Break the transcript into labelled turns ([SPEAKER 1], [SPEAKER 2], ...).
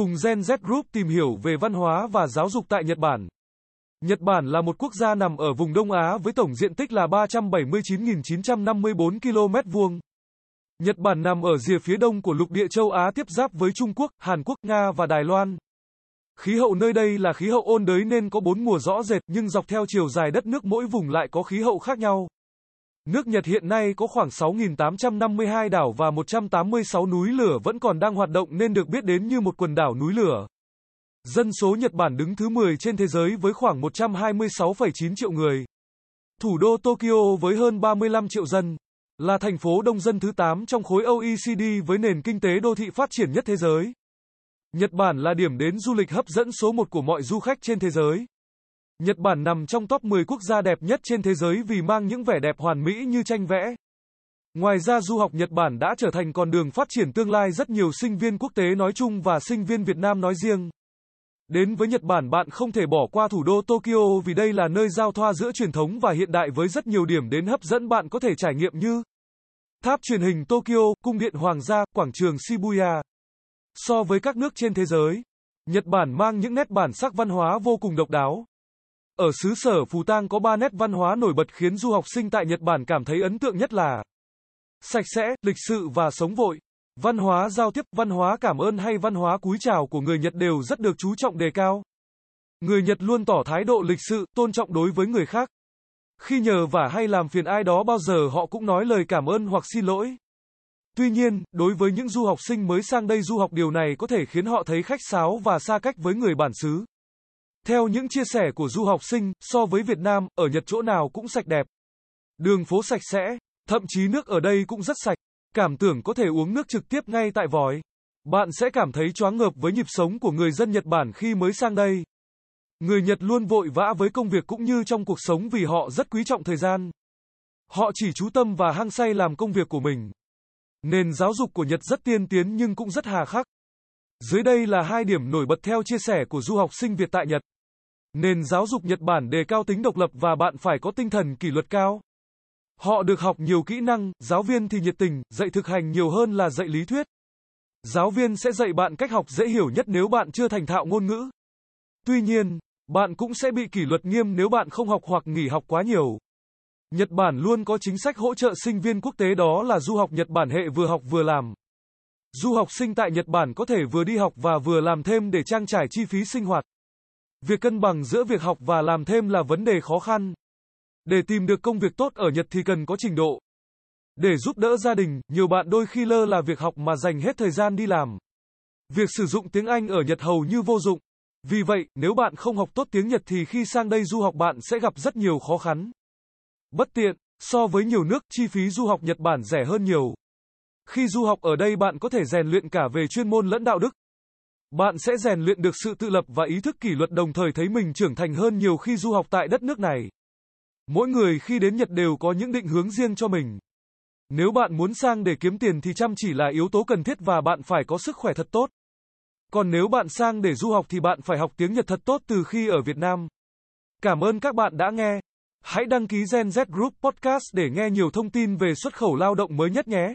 [SPEAKER 1] cùng Gen Z Group tìm hiểu về văn hóa và giáo dục tại Nhật Bản. Nhật Bản là một quốc gia nằm ở vùng Đông Á với tổng diện tích là 379.954 km vuông. Nhật Bản nằm ở rìa phía đông của lục địa châu Á tiếp giáp với Trung Quốc, Hàn Quốc, Nga và Đài Loan. Khí hậu nơi đây là khí hậu ôn đới nên có bốn mùa rõ rệt nhưng dọc theo chiều dài đất nước mỗi vùng lại có khí hậu khác nhau. Nước Nhật hiện nay có khoảng 6.852 đảo và 186 núi lửa vẫn còn đang hoạt động nên được biết đến như một quần đảo núi lửa. Dân số Nhật Bản đứng thứ 10 trên thế giới với khoảng 126,9 triệu người. Thủ đô Tokyo với hơn 35 triệu dân, là thành phố đông dân thứ 8 trong khối OECD với nền kinh tế đô thị phát triển nhất thế giới. Nhật Bản là điểm đến du lịch hấp dẫn số 1 của mọi du khách trên thế giới. Nhật Bản nằm trong top 10 quốc gia đẹp nhất trên thế giới vì mang những vẻ đẹp hoàn mỹ như tranh vẽ. Ngoài ra du học Nhật Bản đã trở thành con đường phát triển tương lai rất nhiều sinh viên quốc tế nói chung và sinh viên Việt Nam nói riêng. Đến với Nhật Bản bạn không thể bỏ qua thủ đô Tokyo vì đây là nơi giao thoa giữa truyền thống và hiện đại với rất nhiều điểm đến hấp dẫn bạn có thể trải nghiệm như Tháp truyền hình Tokyo, cung điện hoàng gia, quảng trường Shibuya. So với các nước trên thế giới, Nhật Bản mang những nét bản sắc văn hóa vô cùng độc đáo. Ở xứ sở Phù Tang có ba nét văn hóa nổi bật khiến du học sinh tại Nhật Bản cảm thấy ấn tượng nhất là sạch sẽ, lịch sự và sống vội. Văn hóa giao tiếp, văn hóa cảm ơn hay văn hóa cúi chào của người Nhật đều rất được chú trọng đề cao. Người Nhật luôn tỏ thái độ lịch sự, tôn trọng đối với người khác. Khi nhờ vả hay làm phiền ai đó bao giờ họ cũng nói lời cảm ơn hoặc xin lỗi. Tuy nhiên, đối với những du học sinh mới sang đây du học điều này có thể khiến họ thấy khách sáo và xa cách với người bản xứ. Theo những chia sẻ của du học sinh, so với Việt Nam, ở Nhật chỗ nào cũng sạch đẹp. Đường phố sạch sẽ, thậm chí nước ở đây cũng rất sạch. Cảm tưởng có thể uống nước trực tiếp ngay tại vòi. Bạn sẽ cảm thấy choáng ngợp với nhịp sống của người dân Nhật Bản khi mới sang đây. Người Nhật luôn vội vã với công việc cũng như trong cuộc sống vì họ rất quý trọng thời gian. Họ chỉ chú tâm và hăng say làm công việc của mình. Nền giáo dục của Nhật rất tiên tiến nhưng cũng rất hà khắc. Dưới đây là hai điểm nổi bật theo chia sẻ của du học sinh Việt tại Nhật. Nền giáo dục Nhật Bản đề cao tính độc lập và bạn phải có tinh thần kỷ luật cao. Họ được học nhiều kỹ năng, giáo viên thì nhiệt tình, dạy thực hành nhiều hơn là dạy lý thuyết. Giáo viên sẽ dạy bạn cách học dễ hiểu nhất nếu bạn chưa thành thạo ngôn ngữ. Tuy nhiên, bạn cũng sẽ bị kỷ luật nghiêm nếu bạn không học hoặc nghỉ học quá nhiều. Nhật Bản luôn có chính sách hỗ trợ sinh viên quốc tế đó là du học Nhật Bản hệ vừa học vừa làm. Du học sinh tại Nhật Bản có thể vừa đi học và vừa làm thêm để trang trải chi phí sinh hoạt. Việc cân bằng giữa việc học và làm thêm là vấn đề khó khăn. Để tìm được công việc tốt ở Nhật thì cần có trình độ. Để giúp đỡ gia đình, nhiều bạn đôi khi lơ là việc học mà dành hết thời gian đi làm. Việc sử dụng tiếng Anh ở Nhật hầu như vô dụng. Vì vậy, nếu bạn không học tốt tiếng Nhật thì khi sang đây du học bạn sẽ gặp rất nhiều khó khăn. Bất tiện, so với nhiều nước, chi phí du học Nhật Bản rẻ hơn nhiều. Khi du học ở đây bạn có thể rèn luyện cả về chuyên môn lẫn đạo đức. Bạn sẽ rèn luyện được sự tự lập và ý thức kỷ luật đồng thời thấy mình trưởng thành hơn nhiều khi du học tại đất nước này. Mỗi người khi đến Nhật đều có những định hướng riêng cho mình. Nếu bạn muốn sang để kiếm tiền thì chăm chỉ là yếu tố cần thiết và bạn phải có sức khỏe thật tốt. Còn nếu bạn sang để du học thì bạn phải học tiếng Nhật thật tốt từ khi ở Việt Nam. Cảm ơn các bạn đã nghe. Hãy đăng ký Gen Z Group Podcast để nghe nhiều thông tin về xuất khẩu lao động mới nhất nhé.